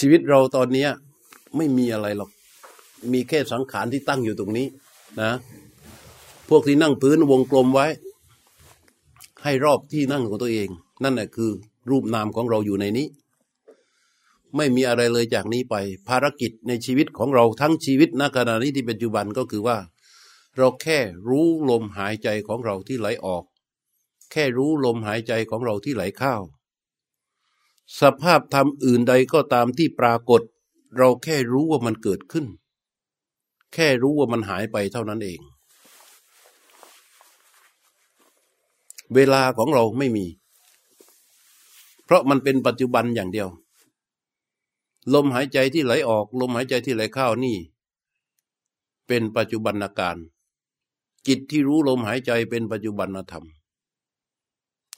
ชีวิตเราตอนเนี้ย ไม่มีอะไรหรอก มีแค่สังขารที่ตั้งอยู่ตรงนี้ นะ พวกที่นั่งพื้นวงกลมไว้ ให้รอบที่นั่งของตัวเอง นั่นแหละคือ รูปนามของเราอยู่ในนี้ ไม่มีอะไรเลยจากนี้ไป ภารกิจในชีวิตของเราทั้งชีวิตณขณะนี้ที่ปัจจุบันก็คือว่า เราแค่รู้ลมหายใจของเราที่ไหลออก แค่รู้ลมหายใจของเราที่ไหลเข้า สภาพธรรมอื่นใดก็ตามที่ปรากฏ เราแค่รู้ว่ามันเกิดขึ้น แค่รู้ว่ามันหายไปเท่านั้นเอง เวลาของเราไม่มี เพราะมันเป็นปัจจุบันอย่างเดียว ลมหายใจที่ไหลออก ลมหายใจที่ไหลเข้านี่ เป็นปัจจุบันอาการจิตที่รู้ลมหายใจเป็นปัจจุบันธรรม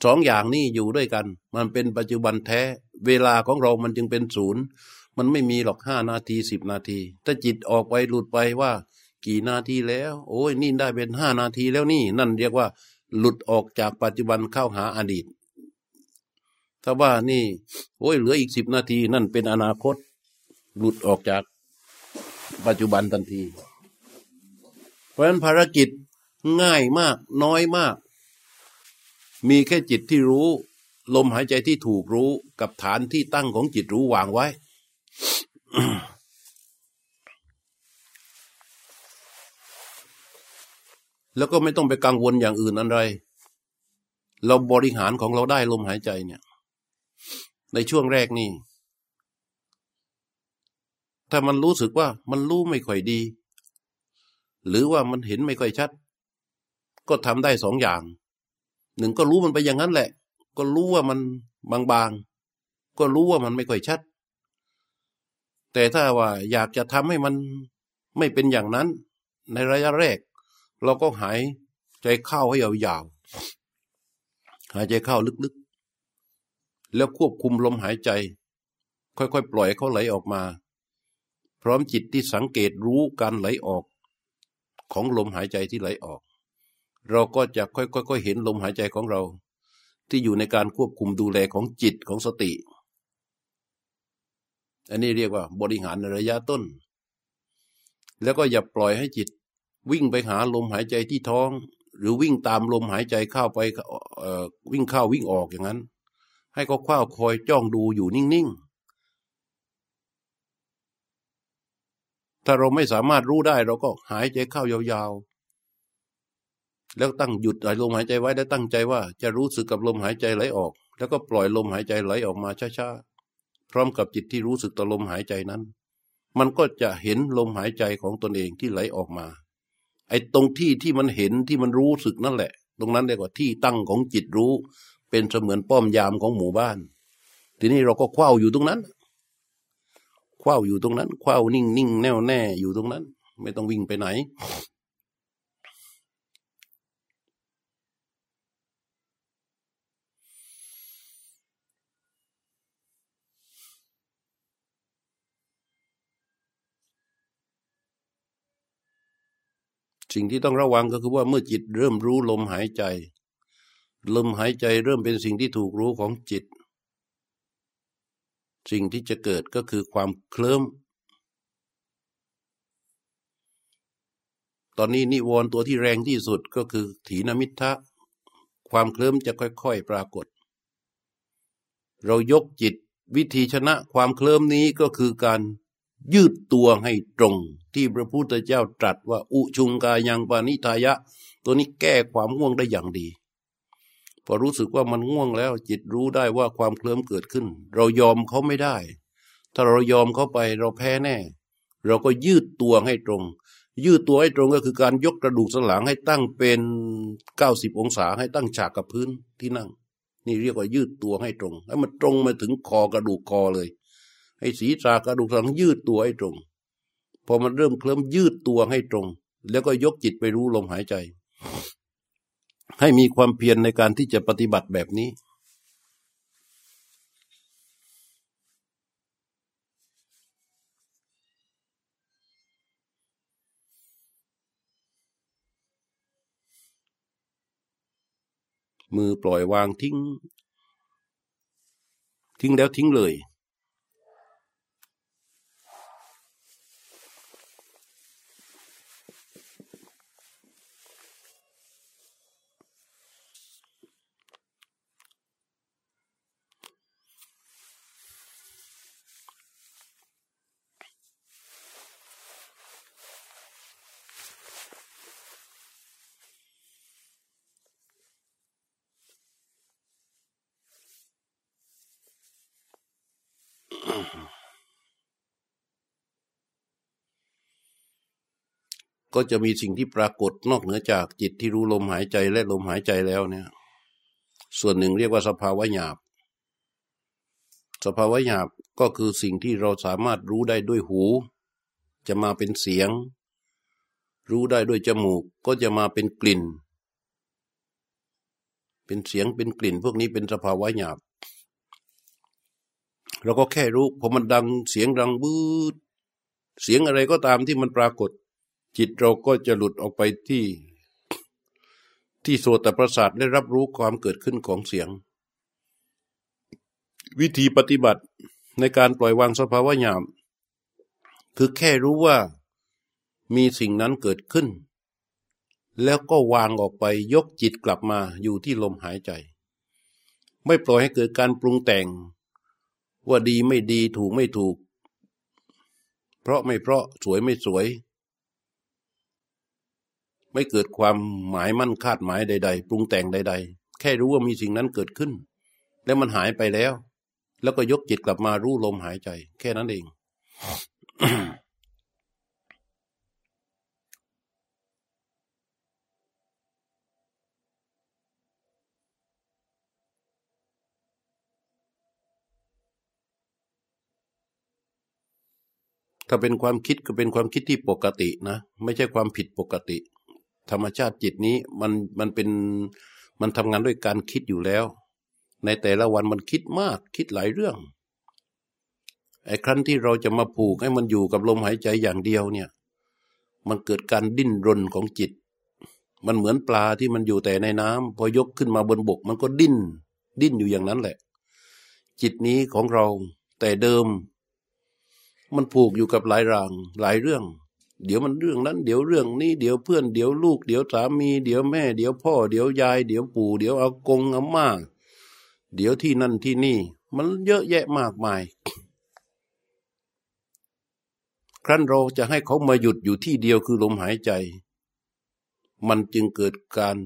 สองอย่างนี้อยู่ด้วยกัน มันเป็นปัจจุบันแท้ เวลาของเรามันจึงเป็นศูนย์มันไม่มีหรอกห้านาทีสิบนาที ถ้าจิตออกไปหลุดไปว่า กี่นาทีแล้ว โอ้ยนี่ได้เป็นห้านาทีแล้วนี่ นั่นเรียกว่า หลุดออกจากปัจจุบันเข้าหาอดีต ถ้าว่านี่ โอ้ยเหลืออีกสิบนาที นั่นเป็นอนาคต หลุดออกจากปัจจุบันทันที เพราะฉะนั้นภารกิจง่ายมากน้อยมาก มีแค่จิตที่รู้ ลมหายใจที่ถูกรู้กับฐานที่ตั้งของจิตรู้วางไว้ แล้วก็ไม่ต้องไปกังวลอย่างอื่นอะไร เราบริหารของเราได้ลมหายใจเนี่ย ในช่วงแรกนี่ ถ้ามันรู้สึกว่ามันรู้ไม่ค่อยดี หรือว่ามันเห็นไม่ค่อยชัด ก็ทำได้สองอย่าง หนึ่งก็รู้มันไปอย่างนั้นแหละ ก็รู้ว่ามันบางๆ ก็รู้ว่ามันไม่ค่อยชัด แต่ถ้าว่าอยากจะทำให้มันไม่เป็นอย่างนั้น ในระยะแรก เราก็หายใจเข้าให้ยาวๆ หายใจเข้าลึกๆ แล้วควบคุมลมหายใจ ค่อยๆ ปล่อยเขาไหลออกมา พร้อมจิตที่สังเกตรู้การไหลออก ของลมหายใจที่ไหลออก เราก็จะค่อยๆเห็นลมหายใจของเรา ที่อยู่ในการควบคุมดูแลของจิตของสติ อันนี้เรียกว่าบริหารในระยะต้น แล้วก็อย่าปล่อยให้จิต วิ่งไปหาลมหายใจที่ท้อง หรือวิ่งตามลมหายใจเข้าไปวิ่งเข้าวิ่งออกอย่างนั้น ให้เขาคว้าคอยจ้องดูอยู่นิ่งๆถ้าเราไม่สามารถรู้ได้เราก็หายใจเข้ายาว แล้วตั้งหยุดลมหายใจไว้แล้วตั้งใจว่า จะรู้สึกกับลมหายใจไหลออก แล้วก็ปล่อยลมหายใจไหลออกมาช้าๆพร้อมกับจิตที่รู้สึกต่อลมหายใจนั้น มันก็จะเห็นลมหายใจของตนเองที่ไหลออกมา ไอ้ตรงที่ที่มันเห็นที่มันรู้สึกนั่นแหละ ตรงนั้นเรียกว่าที่ตั้งของจิตรู้ เป็นเสมือนป้อมยามของหมู่บ้าน ทีนี้เราก็คว้าอยู่ตรงนั้นคว้าอยู่ตรงนั้นคว้านิ่งนิ่งแน่วแน่อยู่ตรงนั้น ไม่ต้องวิ่งไปไหน สิ่งที่ต้องระวังก็คือว่าเมื่อจิตเริ่มรู้ลมหายใจ ลมหายใจเริ่มเป็นสิ่งที่ถูกรู้ของจิต สิ่งที่จะเกิดก็คือความเคลิ้มตอนนี้นิวรณ์ตัวที่แรงที่สุดก็คือถีนมิทะความเคลิ้มจะค่อย ๆ ปรากฏ เรายกจิตวิธีชนะความเคลิ้มนี้ก็คือการ ยืดตัวให้ตรง ที่พระพุทธเจ้าตรัสว่า อุชุงกายังปานิทายะ ตัวนี้แก้ความง่วงได้อย่างดี พอรู้สึกว่ามันง่วงแล้ว จิตรู้ได้ว่าความเคลิ้มเกิดขึ้น เรายอมเขาไม่ได้ ถ้าเรายอมเขาไปเราแพ้แน่ เราก็ยืดตัวให้ตรง ยืดตัวให้ตรงก็คือการยกกระดูกสันหลังให้ตั้งเป็นเก้าสิบองศาให้ตั้งฉากกับพื้นที่นั่ง นี่เรียกว่ายืดตัวให้ตรง ให้มันตรงมาถึงคอกระดูกคอเลย ให้ศีรษะกระดูกสันหลังยืดตัวให้ตรง พอมันเริ่มเคลิ้มยืดตัวให้ตรง แล้วก็ยกจิตไปรู้ลมหายใจ ให้มีความเพียรในการที่จะปฏิบัติแบบนี้มือปล่อยวางทิ้ง ทิ้งแล้วทิ้งเลย ก็จะมีสิ่งที่ปรากฏนอกเหนือจากจิตที่รู้ลมหายใจและลมหายใจแล้วเนี่ย ส่วนหนึ่งเรียกว่าสภาวะหยาบ สภาวะหยาบก็คือสิ่งที่เราสามารถรู้ได้ด้วยหู จะมาเป็นเสียง รู้ได้ด้วยจมูกก็จะมาเป็นกลิ่น เป็นเสียงเป็นกลิ่น พวกนี้เป็นสภาวะหยาบ เราก็แค่รู้พอมันดังเสียงดังบืดเสียงอะไรก็ตามที่มันปรากฏ จิตเราก็จะหลุดออกไปที่ ที่โสตประสาทได้รับรู้ความเกิดขึ้นของเสียง วิธีปฏิบัติในการปล่อยวางสภาวะหยาบคือแค่รู้ว่ามีสิ่งนั้นเกิดขึ้น แล้วก็วางออกไปยกจิตกลับมาอยู่ที่ลมหายใจ ไม่ปล่อยให้เกิดการปรุงแต่ง ว่าดีไม่ดีถูกไม่ถูก เพราะไม่เพราะสวยไม่สวย ไม่เกิดความหมายมั่นคาดหมายใด ๆ ปรุงแต่งใด ๆ แค่รู้ว่ามีสิ่งนั้นเกิดขึ้น แล้วมันหายไปแล้ว แล้วก็ยกจิตกลับมารู้ลมหายใจ แค่นั้นเอง ถ้าเป็นความคิดก็เป็นความคิดที่ปกตินะ ไม่ใช่ความผิดปกติ ธรรมชาติจิตนี้มันมันเป็นมันทำงานด้วยการคิดอยู่แล้ว ในแต่ละวันมันคิดมากคิดหลายเรื่องไอ้ครั้นที่เราจะมาผูกให้มันอยู่กับลมหายใจอย่างเดียวเนี่ย มันเกิดการดิ้นรนของจิต มันเหมือนปลาที่มันอยู่แต่ในน้ำพอยกขึ้นมาบนบก มันก็ดิ้น ดิ้นอยู่อย่างนั้นแหละ จิตนี้ของเราแต่เดิม มันผูกอยู่กับหลายรางหลายเรื่อง เดี๋ยวมันเรื่องนั้น เดี๋ยวเรื่องนี้เดี๋ยวเพื่อนเดี๋ยวลูกเดี๋ยวสามี เดี๋ยวแม่ เดี๋ยวพ่อ เดี๋ยวยาย เดี๋ยวปู่เดี๋ยวอากงอาม่าเดี๋ยวที่นั่นที่นี่ มันเยอะแยะมากมาย ครั้นเราจะให้เขามาหยุดอยู่ที่เดียวคือลมหายใจ มันจึงเกิดการ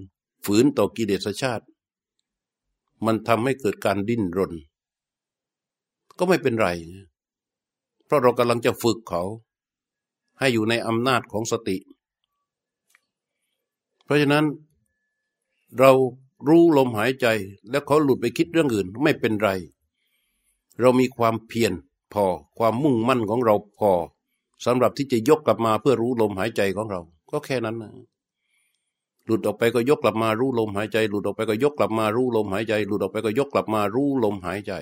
ฝืนต่อกิเลสชาติ มันทำให้เกิดการดิ้นรน ก็ไม่เป็นไร เพราะเรากำลังจะฝึกเขา ให้อยู่ในอำนาจของสติ เพราะฉะนั้น เรารู้ลมหายใจ แล้วเขาหลุดไปคิดเรื่องอื่นไม่เป็นไร เรามีความเพียรพอความมุ่งมั่นของเราพอสำหรับที่จะยกกลับมาเพื่อรู้ลมหายใจของเรา ก็แค่นั้นนะหลุดออกไปก็ยกกลับมารู้ลมหายใจ หลุดออกไปก็ยกกลับมารู้ลมหายใจ หลุดออกไปก็ยกกลับมารู้ลมหายใจ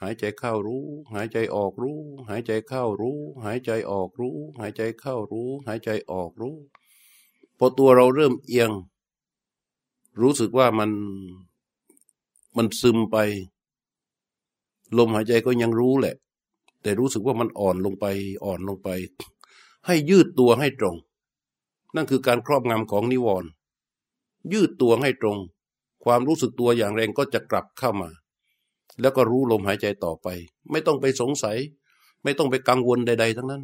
หายใจเข้ารู้ หายใจออกรู้ หายใจเข้ารู้ หายใจออกรู้ หายใจเข้ารู้ หายใจออกรู้ พอตัวเราเริ่มเอียง รู้สึกว่ามันมันซึมไป ลมหายใจก็ยังรู้แหละ แต่รู้สึกว่ามันอ่อนลงไปอ่อนลงไป ให้ยืดตัวให้ตรง นั่นคือการครอบงำของนิวรณ์ยืดตัวให้ตรง ความรู้สึกตัวอย่างแรงก็จะกลับเข้ามา แล้วก็รู้ลมหายใจต่อไป ไม่ต้องไปสงสัย ไม่ต้องไปกังวลใด ๆ ทั้งนั้น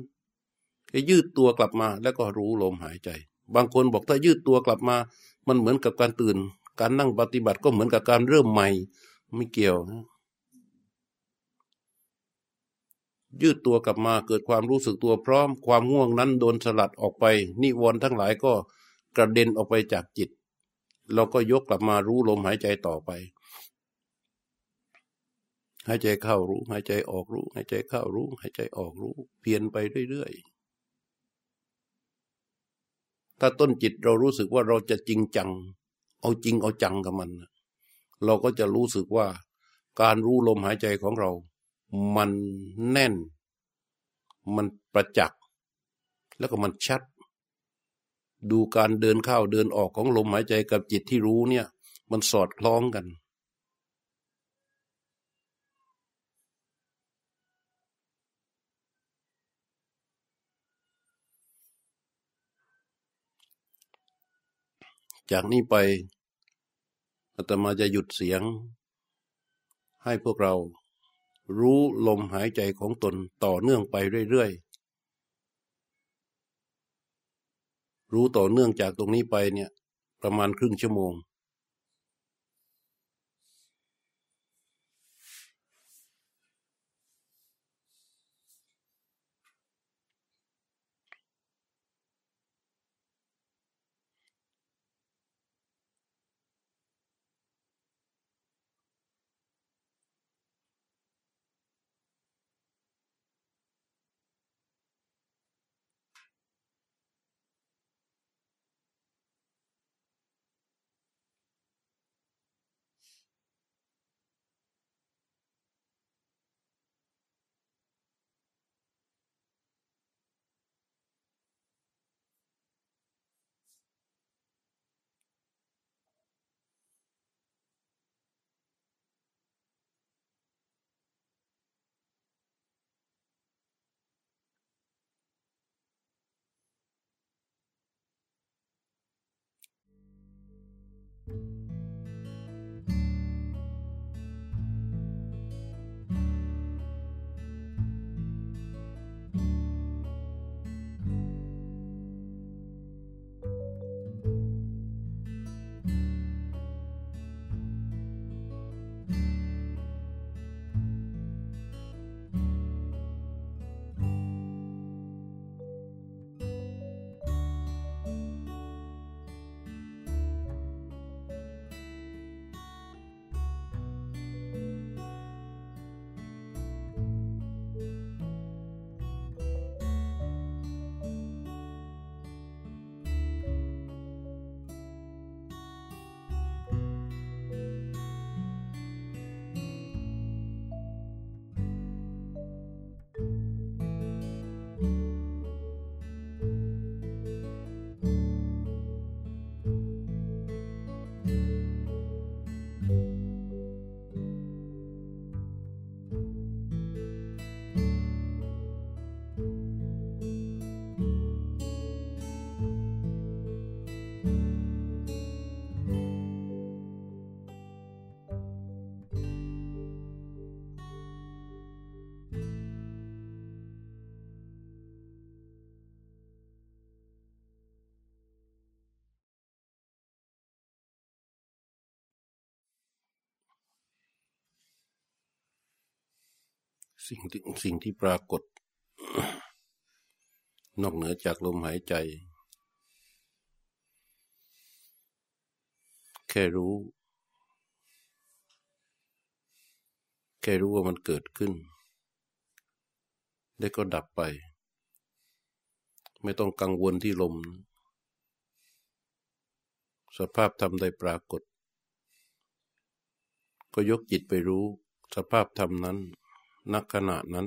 ยืดตัวกลับมาแล้วก็รู้ลมหายใจ บางคนบอกถ้ายืดตัวกลับมา มันเหมือนกับการตื่น การนั่งปฏิบัติก็เหมือนกับการเริ่มใหม่ ไม่เกี่ยวยืดตัวกลับมาเกิดความรู้สึกตัวพร้อม ความง่วงนั้นโดนสลัดออกไปนิวรณ์ทั้งหลายก็กระเด็นออกไปจากจิต เราก็ยกกลับมารู้ลมหายใจต่อไป หายใจเข้ารู้ หายใจออกรู้ หายใจเข้ารู้ หายใจออกรู้ เพียนไปเรื่อยๆ ถ้าต้นจิตเรารู้สึกว่าเราจะจริงจัง เอาจริงเอาจังกับมัน เราก็จะรู้สึกว่า การรู้ลมหายใจของเรา มันแน่น มันประจักษ์ แล้วก็มันชัด ดูการเดินเข้าเดินออกของลมหายใจกับจิตที่รู้เนี่ย มันสอดคล้องกัน จากนี้ไปอาตมาจะหยุดเสียง ให้พวกเรารู้ลมหายใจของตนต่อเนื่องไปเรื่อยๆ รู้ต่อเนื่องจากตรงนี้ไปเนี่ย ประมาณครึ่งชั่วโมง สิ่งที่สิ่งที่ปรากฏ นอกเหนือจากลมหายใจ แค่รู้ แค่รู้ว่ามันเกิดขึ้น ได้ก็ดับไป ไม่ต้องกังวลที่ลม สภาพธรรมได้ปรากฏ ก็ยกจิตไปรู้สภาพธรรมนั้น ณขณะนั้น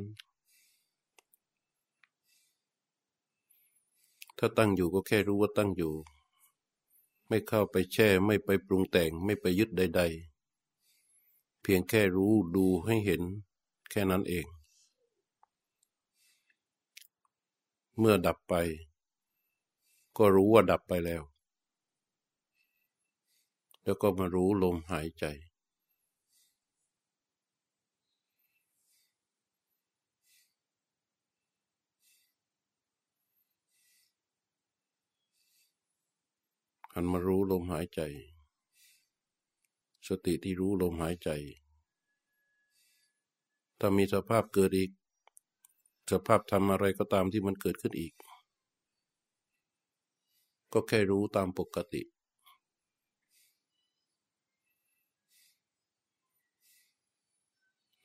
ถ้าตั้งอยู่ก็แค่รู้ว่าตั้งอยู่ ไม่เข้าไปแช่ ไม่ไปปรุงแต่ง ไม่ไปยึดใด ๆ เพียงแค่รู้ดูให้เห็น แค่นั้นเอง เมื่อดับไป ก็รู้ว่าดับไปแล้ว แล้วก็มารู้ลมหายใจ หันมารู้ลมหายใจ สติที่รู้ลมหายใจ ถ้ามีสภาพเกิดอีก สภาพทำอะไรก็ตามที่มันเกิดขึ้นอีก ก็แค่รู้ตามปกติ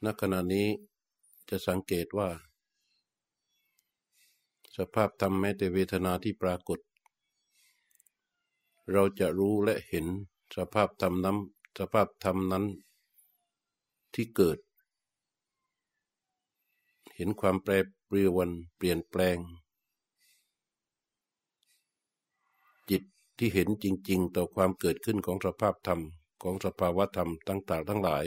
ณขณะนี้จะสังเกตว่า สภาพธรรมแม้แต่เวทนาที่ปรากฏ เราจะรู้และเห็นสภาพธรรมนั้นสภาพธรรมนั้นที่เกิด เห็นความแปรเปลี่ยนเปลี่ยนแปลง จิตที่เห็นจริง ๆ ต่อความเกิดขึ้นของสภาพธรรมของสภาวะธรรมต่างๆทั้งหลาย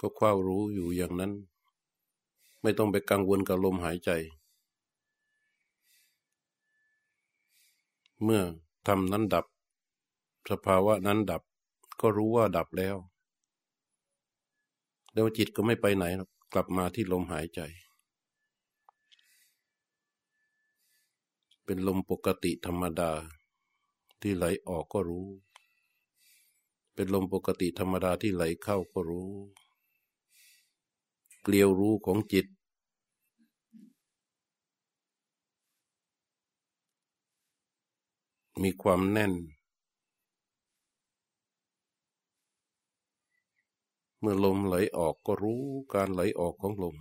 ก็คว้ารู้อยู่อย่างนั้น ไม่ต้องไปกังวลกับลมหายใจ เมื่อทำนั้นดับ สภาวะนั้นดับ ก็รู้ว่าดับแล้ว แล้วจิตก็ไม่ไปไหนกลับมาที่ลมหายใจ เป็นลมปกติธรรมดา ที่ไหลออกก็รู้ เป็นลมปกติธรรมดาที่ไหลเข้าก็รู้ เกลียวรู้ของจิต มีความแน่น เมื่อลมไหลออกก็รู้การไหลออกของลม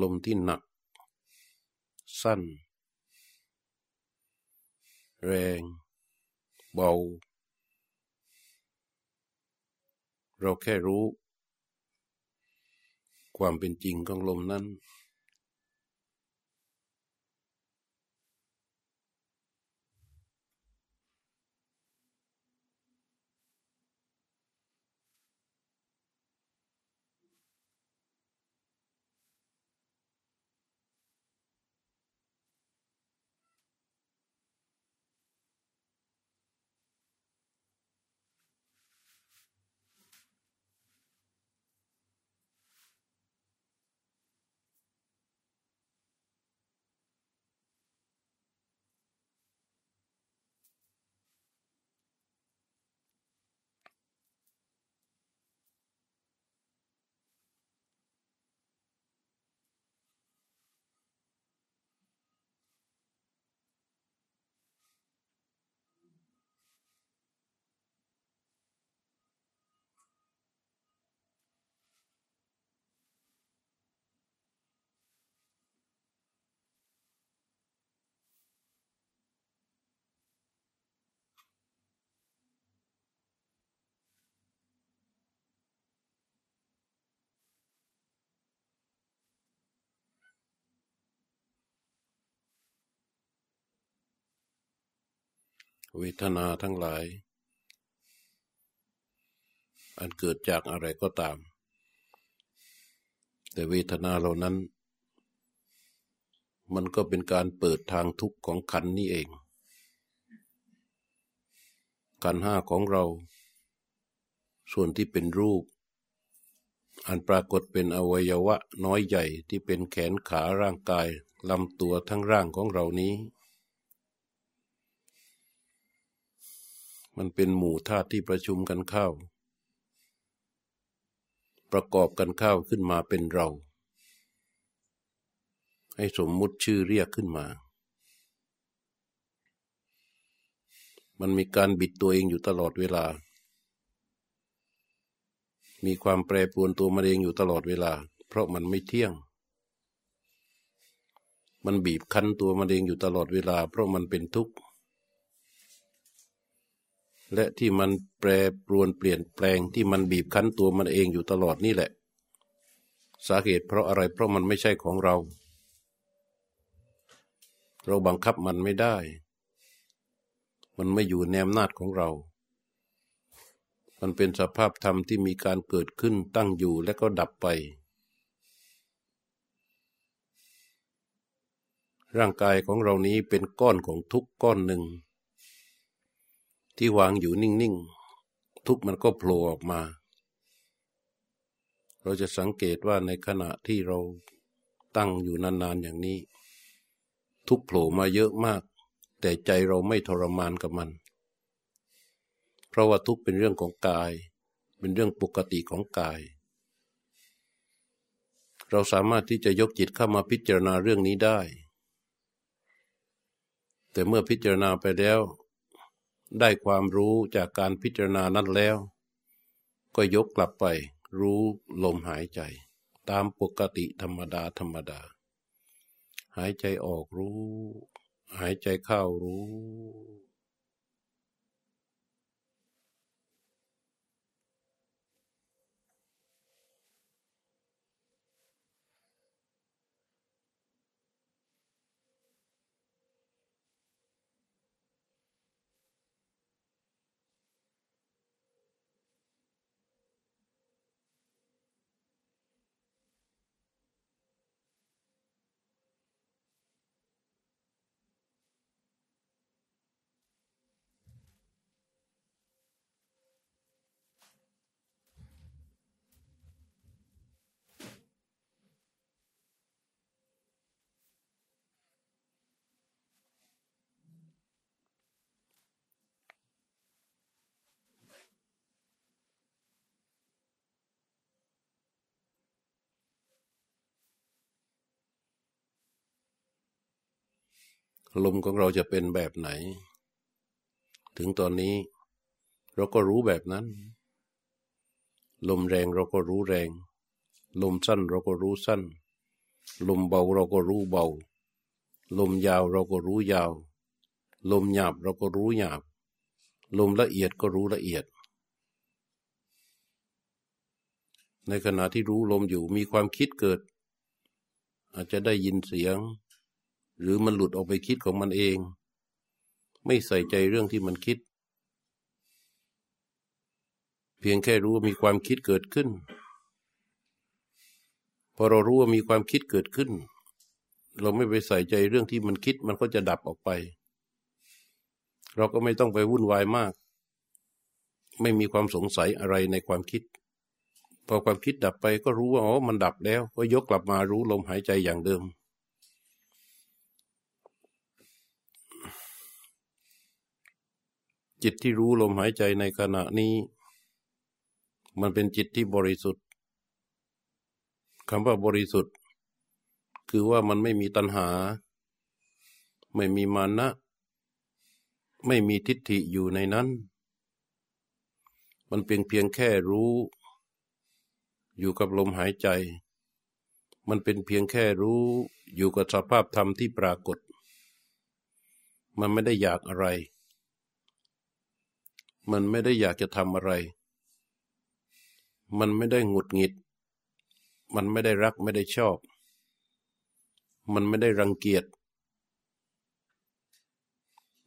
ลมที่หนัก สั้น แรง เบา เราแค่รู้ ความเป็นจริงของลมนั้น เวทนาทั้งหลาย อันเกิดจากอะไรก็ตาม แต่เวทนาเหล่านั้น มันก็เป็นการเปิดทางทุกข์ของขันนี่เอง ขันห้าของเรา ส่วนที่เป็นรูป อันปรากฏเป็นอวัยวะน้อยใหญ่ที่เป็นแขนขาร่างกายลำตัวทั้งร่างของเรานี้ มันเป็นหมู่ธาตุที่ประชุมกันเข้า ประกอบกันเข้าขึ้นมาเป็นเรา ให้สมมุติชื่อเรียกขึ้นมา มันมีการบิดตัวเองอยู่ตลอดเวลา มีความแปรปรวนตัวมันเองอยู่ตลอดเวลา เพราะมันไม่เที่ยง มันบีบคั้นตัวมันเองอยู่ตลอดเวลา เพราะมันเป็นทุกข์ และที่มันแปรปรวนเปลี่ยนแปลงที่มันบีบคั้นตัวมันเองอยู่ตลอดนี่แหละ สาเหตุเพราะอะไรเพราะมันไม่ใช่ของเรา เราบังคับมันไม่ได้ มันไม่อยู่ในอำนาจของเรา มันเป็นสภาพธรรมที่มีการเกิดขึ้นตั้งอยู่และก็ดับไป ร่างกายของเรานี้เป็นก้อนของทุกก้อนหนึ่ง ที่วางอยู่นิ่ง ๆ ทุกมันก็โผล่ออกมา เราจะสังเกตว่าในขณะที่เราตั้งอยู่นาน ๆ อย่างนี้ ทุกโผล่มาเยอะมาก แต่ใจเราไม่ทรมานกับมัน เพราะว่าทุกเป็นเรื่องของกาย เป็นเรื่องปกติของกาย เราสามารถที่จะยกจิตเข้ามาพิจารณาเรื่องนี้ได้ แต่เมื่อพิจารณาไปแล้ว ได้ความรู้จากการพิจารณานั้นแล้ว ก็ยกกลับไปรู้ลมหายใจ ตามปกติธรรมดาธรรมดา หายใจออกรู้ หายใจเข้ารู้ ลมของเราจะเป็นแบบไหน ถึงตอนนี้ เราก็รู้แบบนั้น ลมแรงเราก็รู้แรง ลมสั้นเราก็รู้สั้น ลมเบาเราก็รู้เบา ลมยาวเราก็รู้ยาว ลมหยาบเราก็รู้หยาบ ลมละเอียดก็รู้ละเอียด ในขณะที่รู้ลมอยู่มีความคิดเกิด อาจจะได้ยินเสียง หรือมันหลุดออกไปคิดของมันเอง ไม่ใส่ใจเรื่องที่มันคิด เพียงแค่รู้ว่ามีความคิดเกิดขึ้น พอเรารู้ว่ามีความคิดเกิดขึ้น เราไม่ไปใส่ใจเรื่องที่มันคิดมันก็จะดับออกไป เราก็ไม่ต้องไปวุ่นวายมาก ไม่มีความสงสัยอะไรในความคิดพอความคิดดับไปก็รู้ว่าอ๋อมันดับแล้ว ก็ยกกลับมารู้ลมหายใจอย่างเดิม จิตที่รู้ลมหายใจในขณะนี้ มันเป็นจิตที่บริสุทธิ์คำว่าบริสุทธิ์ คือว่ามันไม่มีตัณหา ไม่มีมานะ ไม่มีทิฏฐิอยู่ในนั้น มันเพียงเพียงแค่รู้ อยู่กับลมหายใจ มันเป็นเพียงแค่รู้อยู่กับสภาพธรรมที่ปรากฏ มันไม่ได้อยากอะไร มันไม่ได้อยากจะทำอะไร มันไม่ได้หงุดหงิด มันไม่ได้รักไม่ได้ชอบ มันไม่ได้รังเกียจ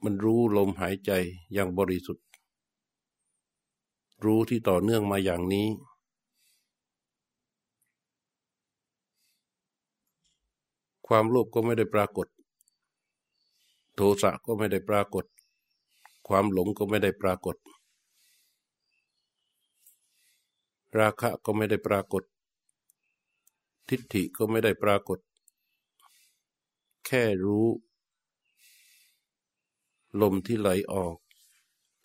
มันรู้ลมหายใจอย่างบริสุทธิ์ รู้ที่ต่อเนื่องมาอย่างนี้ ความโลภก็ไม่ได้ปรากฏ โทสะก็ไม่ได้ปรากฏ ความหลงก็ไม่ได้ปรากฏ ราคะก็ไม่ได้ปรากฏ ทิฏฐิก็ไม่ได้ปรากฏ แค่รู้ ลมที่ไหลออก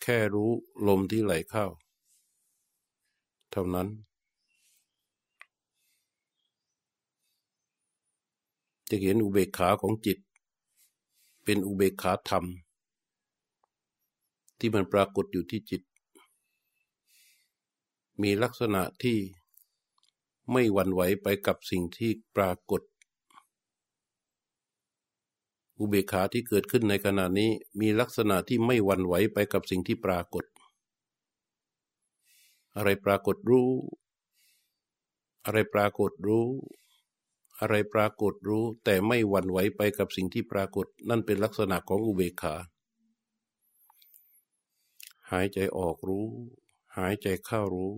แค่รู้ลมที่ไหลเข้า เท่านั้น จะเห็นอุเบกขาของจิต เป็นอุเบกขาธรรม ที่มันปรากฏอยู่ที่จิต มีลักษณะที่ไม่หวั่นไหวไปกับสิ่งที่ปรากฏ อุเบกขาที่เกิดขึ้นในขณะนี้มีลักษณะที่ไม่หวั่นไหวไปกับสิ่งที่ปรากฏ อะไรปรากฏรู้ อะไรปรากฏรู้ อะไรปรากฏรู้ แต่ไม่หวั่นไหวไปกับสิ่งที่ปรากฏ นั่นเป็นลักษณะของอุเบกขา หายใจออกรู้ หายใจเข้ารู้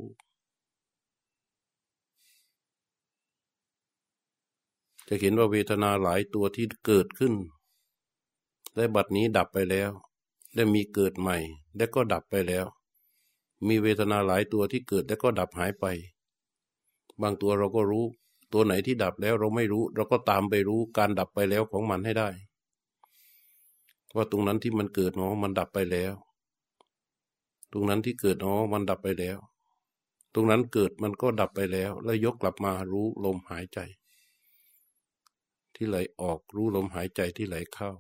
จะเห็นว่าเวทนาหลายตัวที่เกิดขึ้นและบัดนี้ดับไปแล้ว ได้มีเกิดใหม่ และก็ดับไปแล้ว มีเวทนาหลายตัวที่เกิดและก็ดับหายไป บางตัวเราก็รู้ ตัวไหนที่ดับแล้วเราไม่รู้ เราก็ตามไปรู้การดับไปแล้วของมันให้ได้ ว่าตรงนั้นที่มันเกิดเนาะมันดับไปแล้ว ตรงนั้นที่เกิดอ๋อมันดับไปแล้ว ตรงนั้นเกิดมันก็ดับไปแล้ว แล้วยกกลับมารู้ลมหายใจ ที่ไหลออกรู้ลมหายใจที่ไหลเข้า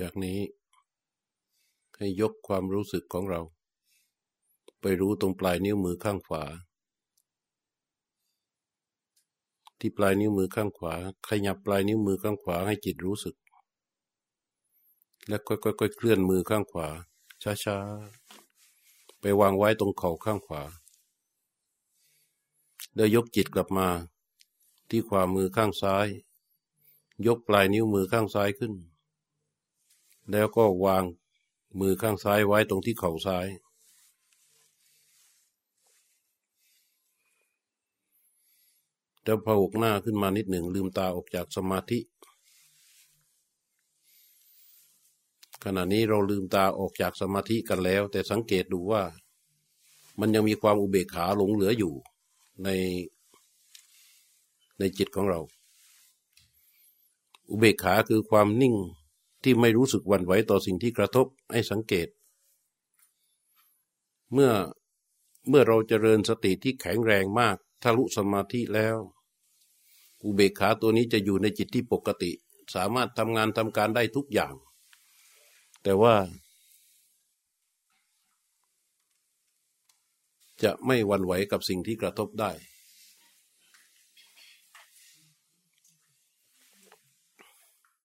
จากนี้ให้ยกความรู้สึกของเรา ไปรู้ตรงปลายนิ้วมือข้างขวา ที่ปลายนิ้วมือข้างขวา ขยับปลายนิ้วมือข้างขวาให้จิตรู้สึก และค่อยๆเคลื่อนมือข้างขวา ช้าๆ ไปวางไว้ตรงเข่าข้างขวา แล้วยกจิตกลับมา ที่ขวามือข้างซ้าย ยกปลายนิ้วมือข้างซ้ายขึ้น แล้วก็วางมือข้างซ้ายไว้ตรงที่เข่าซ้าย แล้วพอกหน้าขึ้นมานิดหนึ่งลืมตาออกจากสมาธิ ขณะนี้เราลืมตาออกจากสมาธิกันแล้ว แต่สังเกตดูว่า มันยังมีความอุเบกขาหลงเหลืออยู่ในในจิตของเรา อุเบกขาคือความนิ่ง ที่ไม่รู้สึกวันไหวต่อสิ่งที่กระทบให้สังเกต เมื่อเมื่อเราจเจริญสติที่แข็งแรงมากทะลุสมาธิแล้วอุเบกขาตัวนี้จะอยู่ในจิตที่ปกติ สามารถทำงานทำการได้ทุกอย่าง แต่ว่า จะไม่วันไหวกับสิ่งที่กระทบได้